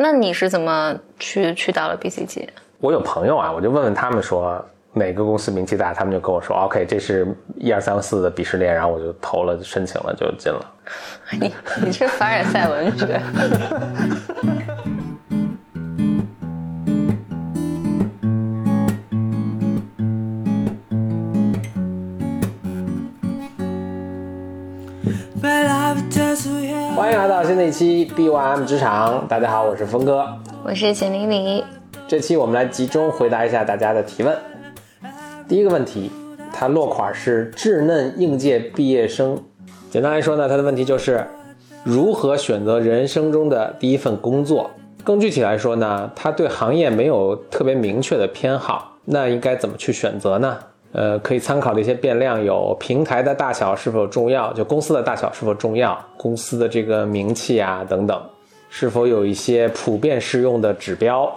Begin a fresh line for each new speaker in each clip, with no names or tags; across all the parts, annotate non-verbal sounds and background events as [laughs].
那你是怎么去去到了 BCG？
我有朋友啊，我就问问他们说哪个公司名气大，他们就跟我说，OK，这是一二三四的鄙视链，然后我就投了申请了，就进了。[laughs]
你你这凡尔赛文学。[laughs]
欢迎来到新的一期 BYM 职场，大家好，我是峰哥，
我是简玲玲。
这期我们来集中回答一下大家的提问。第一个问题，它落款是稚嫩应届毕业生。简单来说呢，他的问题就是如何选择人生中的第一份工作。更具体来说呢，他对行业没有特别明确的偏好，那应该怎么去选择呢？呃，可以参考的一些变量有平台的大小是否重要，就公司的大小是否重要，公司的这个名气啊等等，是否有一些普遍适用的指标。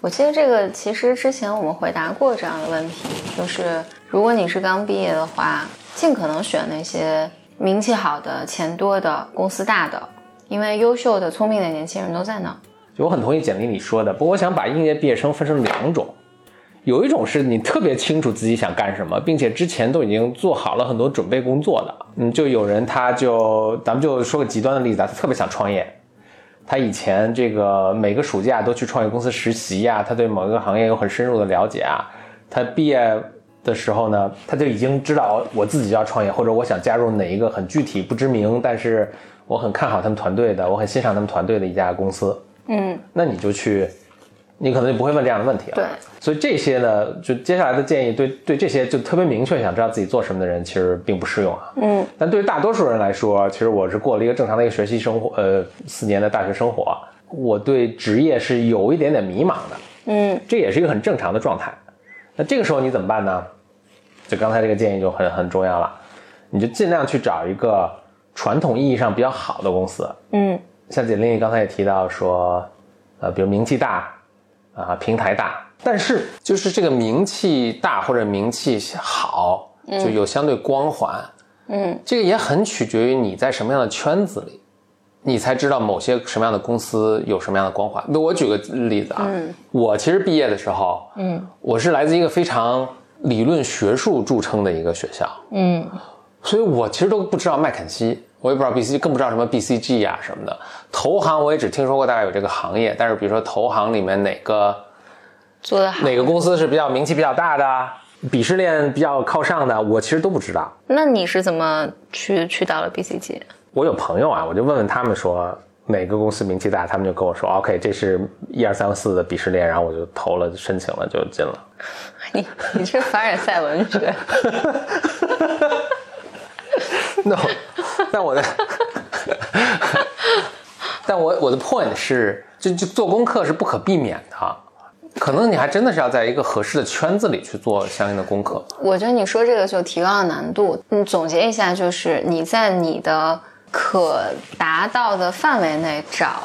我记得这个其实之前我们回答过这样的问题，就是如果你是刚毕业的话，尽可能选那些名气好的、钱多的、公司大的，因为优秀的、聪明的年轻人都在那。
就我很同意简历里说的，不过我想把应届毕业生分成两种，有一种是你特别清楚自己想干什么，并且之前都已经做好了很多准备工作的，嗯，就有人他就咱们就说个极端的例子，他特别想创业。他以前这个每个暑假都去创业公司实习呀，他对某一个行业有很深入的了解啊。他毕业的时候呢，他就已经知道我自己要创业，或者我想加入哪一个很具体不知名，但是我很看好他们团队的，我很欣赏他们团队的一家公司。
嗯，
那你就去，你可能就不会问这样的问题了。
对，
所以这些呢，就接下来的建议，对对这些就特别明确想知道自己做什么的人，其实并不适用啊。
嗯，
但对于大多数人来说，其实我是过了一个正常的一个学习生活，呃，四年的大学生活，我对职业是有一点点迷茫的。
嗯，
这也是一个很正常的状态。那这个时候你怎么办呢？就刚才这个建议就很很重要了，你就尽量去找一个传统意义上比较好的公司。
嗯，
像简历刚才也提到说，呃，比如名气大，啊，平台大，但是就是这个名气大或者名气好，就有相对光环。
嗯，
这个也很取决于你在什么样的圈子里，你才知道某些什么样的公司有什么样的光环。那我举个例子啊，我其实毕业的时候，
嗯，
我是来自一个非常理论学术著称的一个学校，
嗯，
所以我其实都不知道麦肯锡，我也不知道 BCG，更不知道什么 BCG 呀、什么的。投行我也只听说过大概有这个行业，但是比如说投行里面哪个
做的好。
哪个公司是比较名气比较大的，鄙视链比较靠上的，我其实都不知道。
那你是怎么去去到了 BCG？
我有朋友啊，我就问问他们说哪个公司名气大，他们就跟我说 OK，这是一二三四的鄙视链，然后我就投了申请了就进了。[laughs]
你你这凡尔赛文学。[laughs]
no，[laughs] 但我的，但我我的 point 是，就就做功课是不可避免的，可能你还真的是要在一个合适的圈子里去做相应的功课。
我觉得你说这个就提高了难度。你总结一下，就是你在你的可达到的范围内找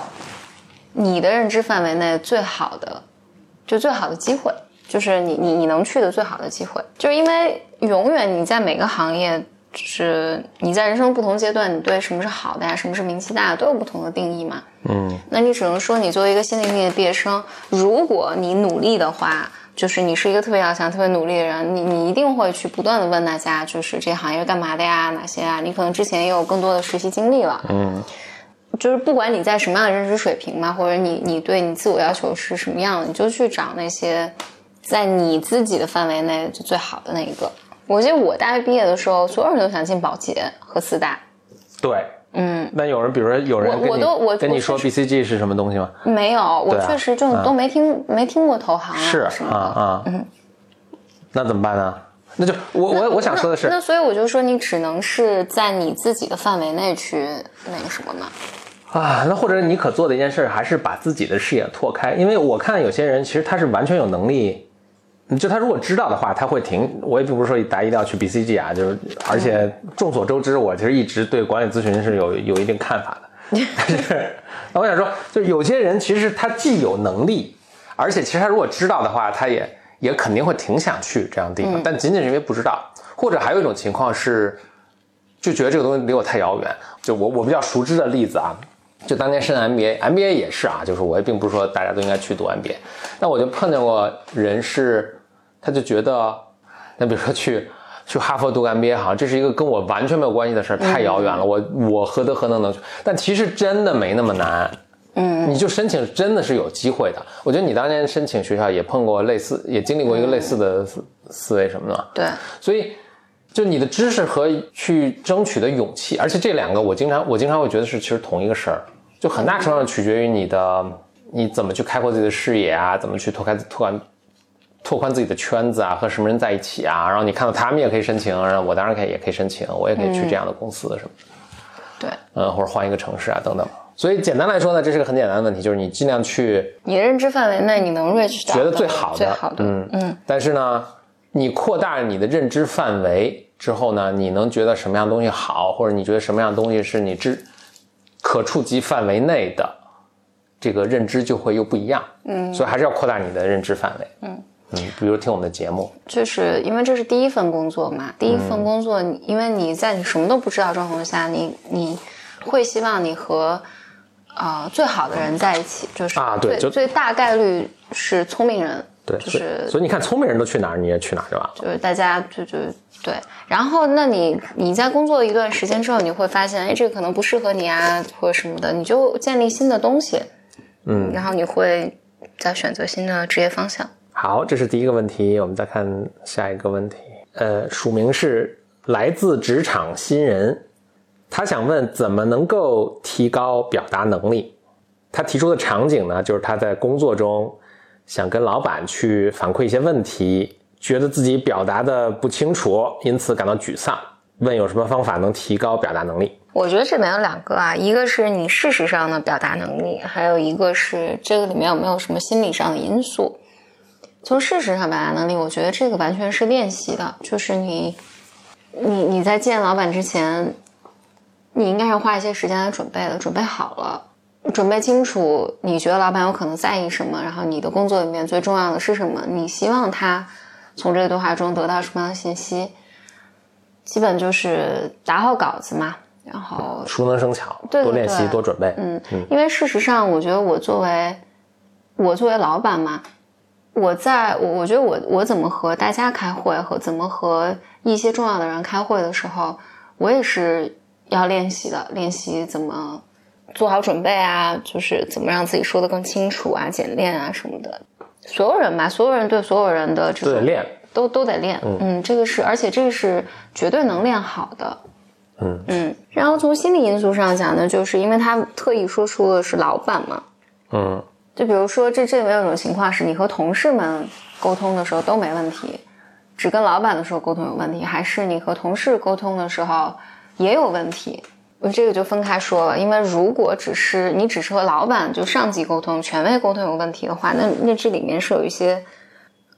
你的认知范围内最好的，就最好的机会，就是你你你能去的最好的机会。就是因为永远你在每个行业，就是你在人生不同阶段，你对什么是好的呀，什么是名气大的，都有不同的定义嘛。
嗯，
那你只能说，你作为一个新的一届毕业生，如果你努力的话，就是你是一个特别要强、特别努力的人，你你一定会去不断的问大家，就是这行业是干嘛的呀？哪些啊？你可能之前也有更多的实习经历了，
嗯，
就是不管你在什么样的认知水平嘛，或者你你对你自我要求是什么样的，你就去找那些在你自己的范围内就最好的那一个。我记得我大学毕业的时候，所有人都想进保洁和四大，
对。
嗯，
那有人，比如说有人
我我都我
跟你说 BCG 是什么东西吗？
没有，我确实就
嗯
都没听、没听过投行啊
是。啊啊，嗯，那怎么办呢？那就我我我想说的是，
那所以我就说，你只能是在你自己的范围内去那个什么嘛。
啊，那或者你可做的一件事还是把自己的视野拓开，因为我看有些人其实他是完全有能力，就他如果知道的话，他会停。我也并不是说大家一定要去 BCG 啊，就是而且众所周知，我其实一直对管理咨询是有有一定看法的。[laughs] 但是，那我想说，就是有些人其实他既有能力，而且其实他如果知道的话，他也也肯定会挺想去这样的地方，但仅仅是因为不知道，或者还有一种情况是，就觉得这个东西离我太遥远。就我我比较熟知的例子啊，就当年申 MBA，MBA 也是啊，就是我也并不是说大家都应该去读 MBA，那我就碰见过人是，他就觉得，那比如说去去哈佛读 MBA，好像这是一个跟我完全没有关系的事儿，太遥远了，我我何德何能能去？但其实真的没那么难，嗯，你就申请真的是有机会的。我觉得你当年申请学校也碰过类似，也经历过一个类似的思思维什么的，
对，
所以。就你的知识和去争取的勇气，而且这两个我经常我经常会觉得是其实同一个事儿，就很大程度上取决于你的你怎么去开阔自己的视野啊，怎么去拓开拓宽拓宽自己的圈子啊，和什么人在一起啊，然后你看到他们也可以申请，然后我当然可以也可以申请，我也可以去这样的公司什么的，
对，
嗯，或者换一个城市啊等等。所以简单来说呢，这是个很简单的问题，就是你尽量去
你的认知范围内你能 reach
觉得最好的
最好的，
嗯嗯，但是呢。你扩大你的认知范围之后呢，你能觉得什么样东西好，或者你觉得什么样东西是你知可触及范围内的，这个认知就会又不一样。嗯，所以还是要扩大你的认知范围。嗯嗯，比如听我们的节目，
就是因为这是第一份工作嘛，第一份工作，因为你在你什么都不知道状况下，你你会希望你和啊最好的人在一起，就是
啊对，就
最大概率是聪明人。
对，
就是
所以你看，聪明人都去哪儿，你也去哪儿，对吧？
就是大家就就对，然后那你你在工作一段时间之后，你会发现，哎，这个可能不适合你啊，或者什么的，你就建立新的东西，
嗯，
然后你会再选择新的职业方向。
好，这是第一个问题，我们再看下一个问题。呃，署名是来自职场新人，他想问怎么能够提高表达能力。他提出的场景呢，就是他在工作中。想跟老板去反馈一些问题，觉得自己表达的不清楚，因此感到沮丧。问有什么方法能提高表达能力？
我觉得这里面有两个啊，一个是你事实上的表达能力，还有一个是这个里面有没有什么心理上的因素。从事实上表达能力，我觉得这个完全是练习的，就是你，你你在见老板之前，你应该是花一些时间来准备的，准备好了。准备清楚，你觉得老板有可能在意什么？然后你的工作里面最重要的是什么？你希望他从这个对话中得到什么样的信息？基本就是打好稿子嘛，然后
熟能生巧，多练习，多准备。
嗯嗯。因为事实上，我觉得我作为我作为老板嘛，我在我我觉得我我怎么和大家开会和怎么和一些重要的人开会的时候，我也是要练习的，练习怎么。做好准备啊，就是怎么让自己说的更清楚啊、简练啊什么的。所有人吧，所有人对所有人的这
都得练，
都都得练。嗯，这个是，而且这个是绝对能练好的。
嗯
嗯。然后从心理因素上讲呢，就是因为他特意说出的是老板嘛。
嗯。
就比如说，这这里面有种情况是你和同事们沟通的时候都没问题，只跟老板的时候沟通有问题，还是你和同事沟通的时候也有问题？我这个就分开说了，因为如果只是你只是和老板就上级沟通、权威沟通有问题的话，那那这里面是有一些，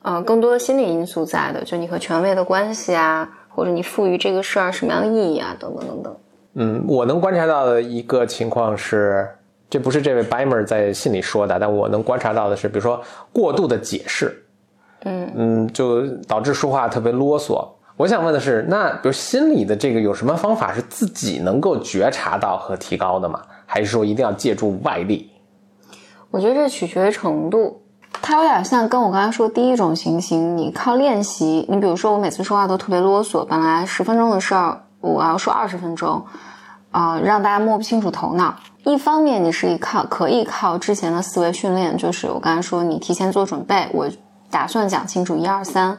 呃，更多的心理因素在的，就你和权威的关系啊，或者你赋予这个事儿什么样的意义啊，等等等等。
嗯，我能观察到的一个情况是，这不是这位 Bimer 在信里说的，但我能观察到的是，比如说过度的解释，
嗯
嗯，就导致说话特别啰嗦。我想问的是，那比如心理的这个有什么方法是自己能够觉察到和提高的吗？还是说一定要借助外力？
我觉得这取决于程度，它有点像跟我刚才说第一种情形，你靠练习。你比如说，我每次说话都特别啰嗦，本来十分钟的事儿，我要说二十分钟，啊，让大家摸不清楚头脑。一方面，你是依靠可以靠之前的思维训练，就是我刚才说，你提前做准备，我打算讲清楚一二三，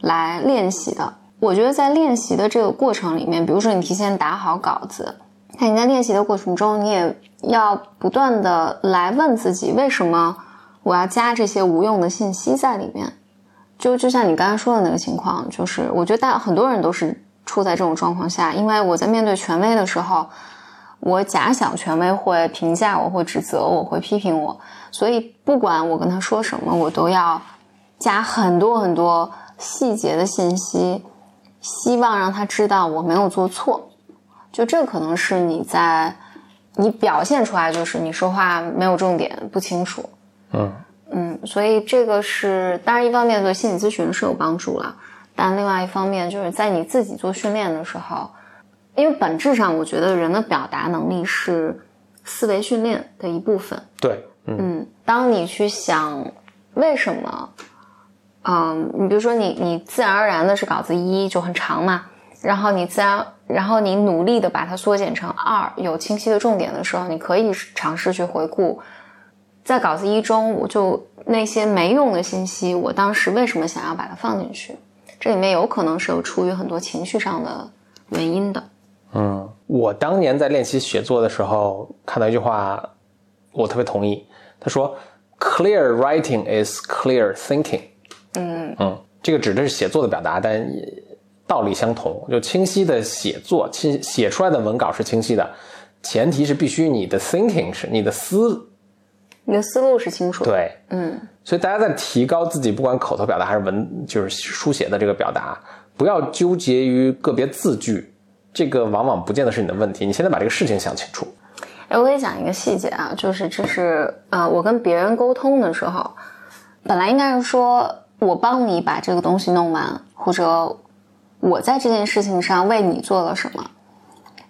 来练习的。我觉得在练习的这个过程里面，比如说你提前打好稿子，那你在练习的过程中，你也要不断的来问自己，为什么我要加这些无用的信息在里面？就就像你刚才说的那个情况，就是我觉得大很多人都是处在这种状况下，因为我在面对权威的时候，我假想权威会评价我，会指责我，会批评我，所以不管我跟他说什么，我都要加很多很多细节的信息。希望让他知道我没有做错，就这可能是你在你表现出来，就是你说话没有重点，不清楚。
嗯
嗯，所以这个是当然一方面对心理咨询是有帮助了，但另外一方面就是在你自己做训练的时候，因为本质上我觉得人的表达能力是思维训练的一部分。
对，嗯
嗯，当你去想为什么，嗯，你比如说你你自然而然的是稿子一就很长嘛，然后你自然，然后你努力的把它缩减成二，有清晰的重点的时候，你可以尝试去回顾，在稿子一中，我就那些没用的信息，我当时为什么想要把它放进去？这里面有可能是有出于很多情绪上的原因的。
嗯，我当年在练习写作的时候看到一句话，我特别同意。他说：“Clear writing is clear thinking。”
嗯
嗯，这个指的是写作的表达，但道理相同。就清晰的写作，清写出来的文稿是清晰的，前提是必须你的 thinking 是你的思
你的思路是清楚的。
对。
嗯
所以大家在提高自己，不管口头表达还是文，就是书写的这个表达，不要纠结于个别字句，这个往往不见得是你的问题。你现在把这个事情想清楚。
哎，我给你讲一个细节啊，就是这是呃，我跟别人沟通的时候，本来应该是说我帮你把这个东西弄完，或者我在这件事情上为你做了什么，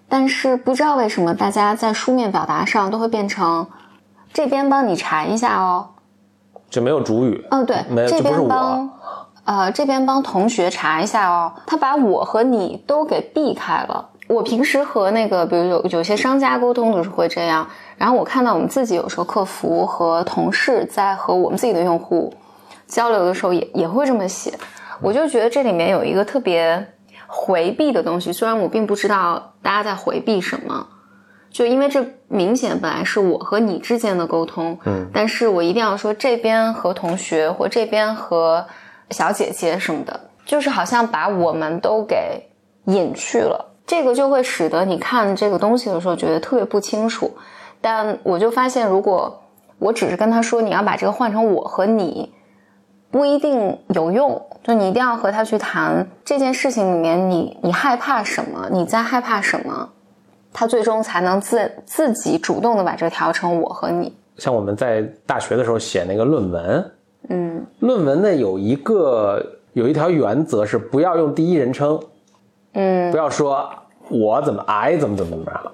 但是不知道为什么大家在书面表达上都会变成这边帮你查一下哦，
就没有主语。
嗯，对，
没有，
这。边帮呃这边帮同学查一下哦，他把我和你都给避开了。我平时和那个，比如有有些商家沟通就是会这样，然后我看到我们自己有时候客服和同事在和我们自己的用户交流的时候也也会这么写，我就觉得这里面有一个特别回避的东西，虽然我并不知道大家在回避什么，就因为这明显本来是我和你之间的沟通，
嗯，
但是我一定要说这边和同学或这边和小姐姐什么的，就是好像把我们都给隐去了。这个就会使得你看这个东西的时候觉得特别不清楚，但我就发现，如果我只是跟他说你要把这个换成我和你，不一定有用。就你一定要和他去谈这件事情里面你，你害怕什么，你在害怕什么，他最终才能自自己主动的把这个调成我和你。
像我们在大学的时候写那个论文，
嗯
论文呢有一个有一条原则是不要用第一人称，
嗯
不，要说我怎么 I 怎么怎么怎么样。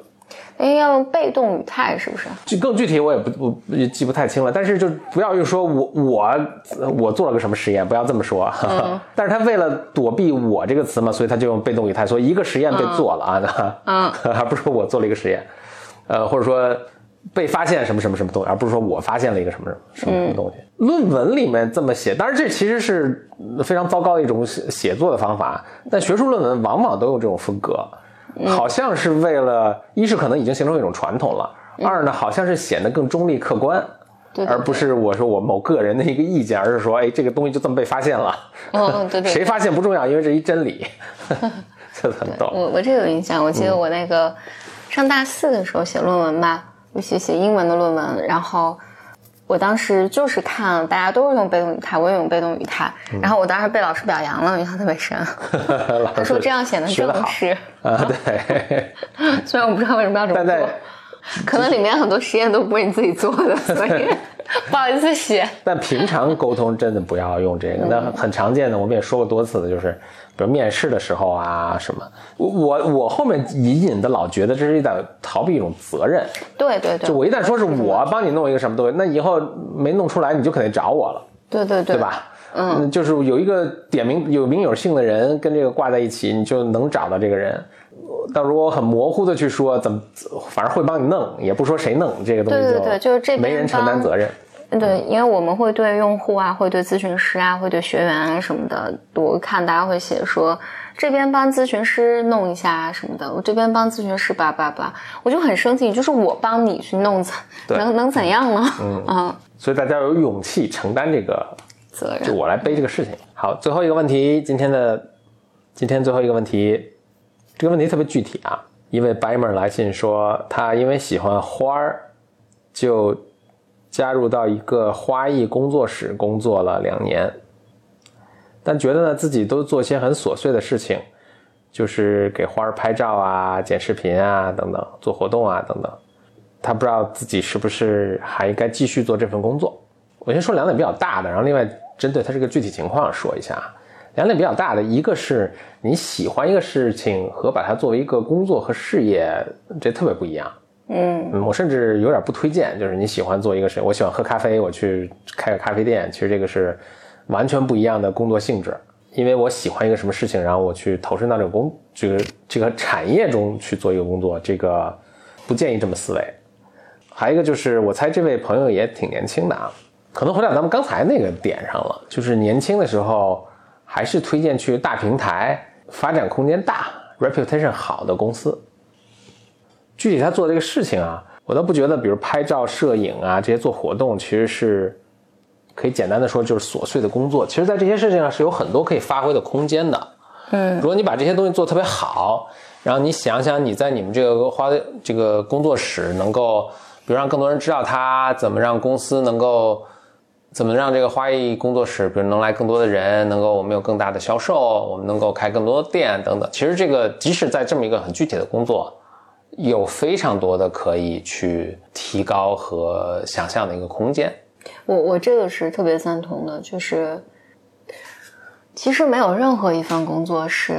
因为要用被动语态，是不是？
就更具体我也不不也记不太清了，但是就不要又说我我我做了个什么实验，不要这么说。[laughs] 但是他为了躲避我这个词嘛，所以他就用被动语态说一个实验被做了啊，
嗯 [laughs]
而不是说我做了一个实验，呃，或者说被发现什么什么什么东西，而不是说我发现了一个什么什么什么东西。论文里面这么写，当然这其实是非常糟糕的一种写写作的方法，但学术论文往往都有这种风格。好像是为了，一是可能已经形成一种传统了，二呢好像是显得更中立客观，
对对
而不是我说我某个人的一个意见，而是说，哎，这个东西就这么被发现了，
嗯，对对
谁发现不重要，因为这是一真理，[laughs] 这很逗。
我我这个有印象，我记得我那个上大四的时候写论文吧，我写写英文的论文，然后我当时就是看大家都是用被动语态，我也用被动语态，然后我当时被老师表扬了，印象特别深。[laughs] 他说这样显得正式，
啊，对，[laughs]
虽然我不知道为什么要这么做，可能里面很多实验都不是你自己做的，所以 [laughs] 不好意思写。
但平常沟通真的不要用这个，那很常见的，我们也说过多次的，就是比如面试的时候啊什么，我我我后面隐隐的老觉得这是一点逃避一种责任，
对对对，
就我一旦说是我帮你弄一个什么东西，那以后没弄出来你就肯定找我了，
对对对
对？吧？嗯，就是有一个点名有名有姓的人跟这个挂在一起，你就能找到这个人。但如果很模糊的去说怎么，反正会帮你弄，也不说谁弄这个东西
对对对就是这
没人承担责任。
对，因为我们会对用户啊，会对咨询师啊，会对学员啊什么的，我看大家会写说这边帮咨询师弄一下啊什么的，我这边帮咨询师叭叭叭，我就很生气，就是我帮你去弄，
对
能能怎样呢？嗯，
所以大家要有勇气承担这个，
责任。
就我来背这个事情。好，最后一个问题，今天的今天最后一个问题，这个问题特别具体啊。一位白妹儿来信说，他因为喜欢花儿，就加入到一个花艺工作室工作了两年，但觉得呢自己都做些很琐碎的事情，就是给花儿拍照啊、剪视频啊等等，做活动啊等等。他不知道自己是不是还应该继续做这份工作。我先说两点比较大的，然后另外针对他这个具体情况说一下。两点比较大的，一个是你喜欢一个事情和把它作为一个工作和事业，这特别不一样。
嗯，
我甚至有点不推荐，就是你喜欢做一个谁，我喜欢喝咖啡，我去开个咖啡店，其实这个是完全不一样的工作性质。因为我喜欢一个什么事情，然后我去投身到这个工这个这个产业中去做一个工作，这个不建议这么思维。还有一个就是，我猜这位朋友也挺年轻的啊，可能回到咱们刚才那个点上了，就是年轻的时候还是推荐去大平台、发展空间大、reputation 好的公司。具体他做这个事情啊，我倒不觉得，比如拍照、摄影啊这些做活动，其实是可以简单的说就是琐碎的工作。其实，在这些事情上是有很多可以发挥的空间的。
嗯
如果你把这些东西做得特别好，然后你想想你在你们这个花这个工作室能够，比如让更多人知道它，怎么让公司能够，怎么让这个花艺工作室，比如能来更多的人，能够我们有更大的销售，我们能够开更多的店等等。其实这个即使在这么一个很具体的工作，有非常多的可以去提高和想象的一个空间。
我我这个是特别赞同的，就是其实没有任何一份工作是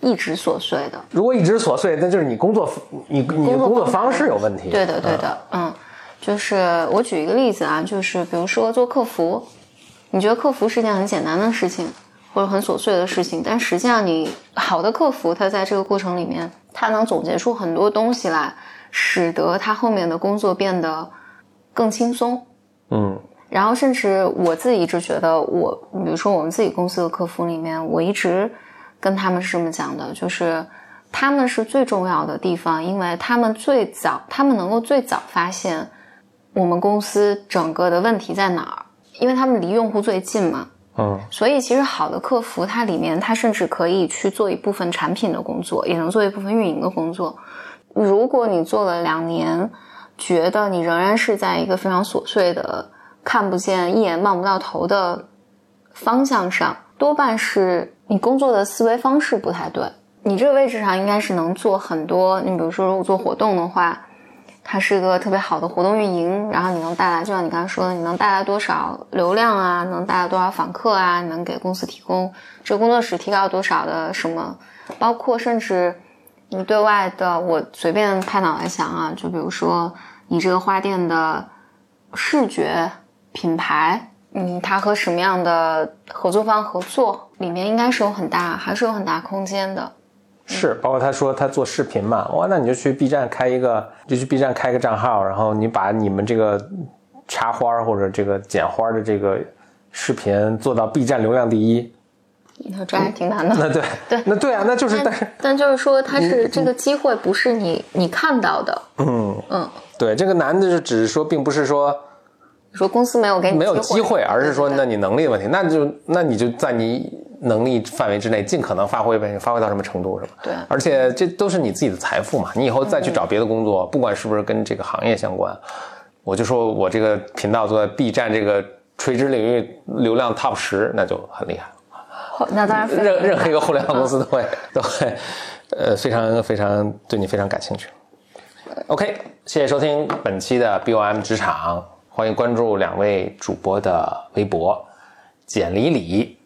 一直琐碎的。
如果一直琐碎，那就是你工作你你的工作方式有问题。
对的，对的，嗯，就是我举一个例子啊，就是比如说做客服，你觉得客服是件很简单的事情，或者很琐碎的事情，但实际上你好的客服，他在这个过程里面，他能总结出很多东西来，使得他后面的工作变得更轻松。
嗯
然后甚至我自己一直觉得我，比如说我们自己公司的客服里面，我一直跟他们是这么讲的，就是他们是最重要的地方，因为他们最早，他们能够最早发现我们公司整个的问题在哪儿，因为他们离用户最近嘛。
嗯
所以其实好的客服，它里面它甚至可以去做一部分产品的工作，也能做一部分运营的工作。如果你做了两年，觉得你仍然是在一个非常琐碎的、看不见、一眼望不到头的方向上，多半是你工作的思维方式不太对。你这个位置上应该是能做很多，你比如说如果做活动的话，它是一个特别好的活动运营，然后你能带来，就像你刚才说的，你能带来多少流量啊，能带来多少访客啊，能给公司提供这个工作室提高多少的什么，包括甚至你对外的，我随便拍脑袋想啊，就比如说你这个花店的视觉品牌，嗯，它和什么样的合作方合作，里面应该是有很大，还是有很大空间的。
是，包括他说他做视频嘛，哇，那你就去 B 站开一个，就去 B 站开个账号，然后你把你们这个插花或者这个剪花的这个视频做到 B 站流量第一，
那这还挺难的。
那对，[laughs]
对。
那对啊，那就是，但是
但但就是说，它是这个机会不是你你看到的，
嗯。
嗯，
对这个难的是只是说，并不是说
你说公司没有给你
没有机会，而是说那你能力的问题，那就那你就在你能力范围之内尽可能发挥呗，发挥到什么程度是吧？
对
而且这都是你自己的财富嘛，你以后再去找别的工作，不管是不是跟这个行业相关，我就说我这个频道做在 B 站这个垂直领域流量 top 十，那就很厉害了。
那当然
任任何一个互联网公司都会都会，呃，非常非常对你非常感兴趣。OK，谢谢收听本期的 BOM 职场，欢迎关注两位主播的微博，简里里，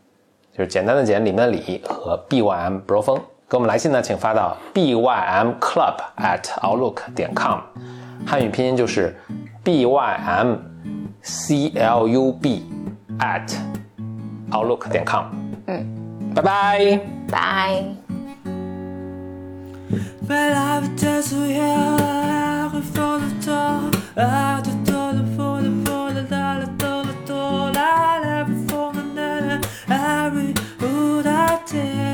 就是简单的简，里面的里和 BYM Bro 风。给我们来信呢，请发到 bym club at outlook 点 com，汉语拼音就是 bym c l u b at outlook 点 com。嗯，拜拜。
拜。
Mais say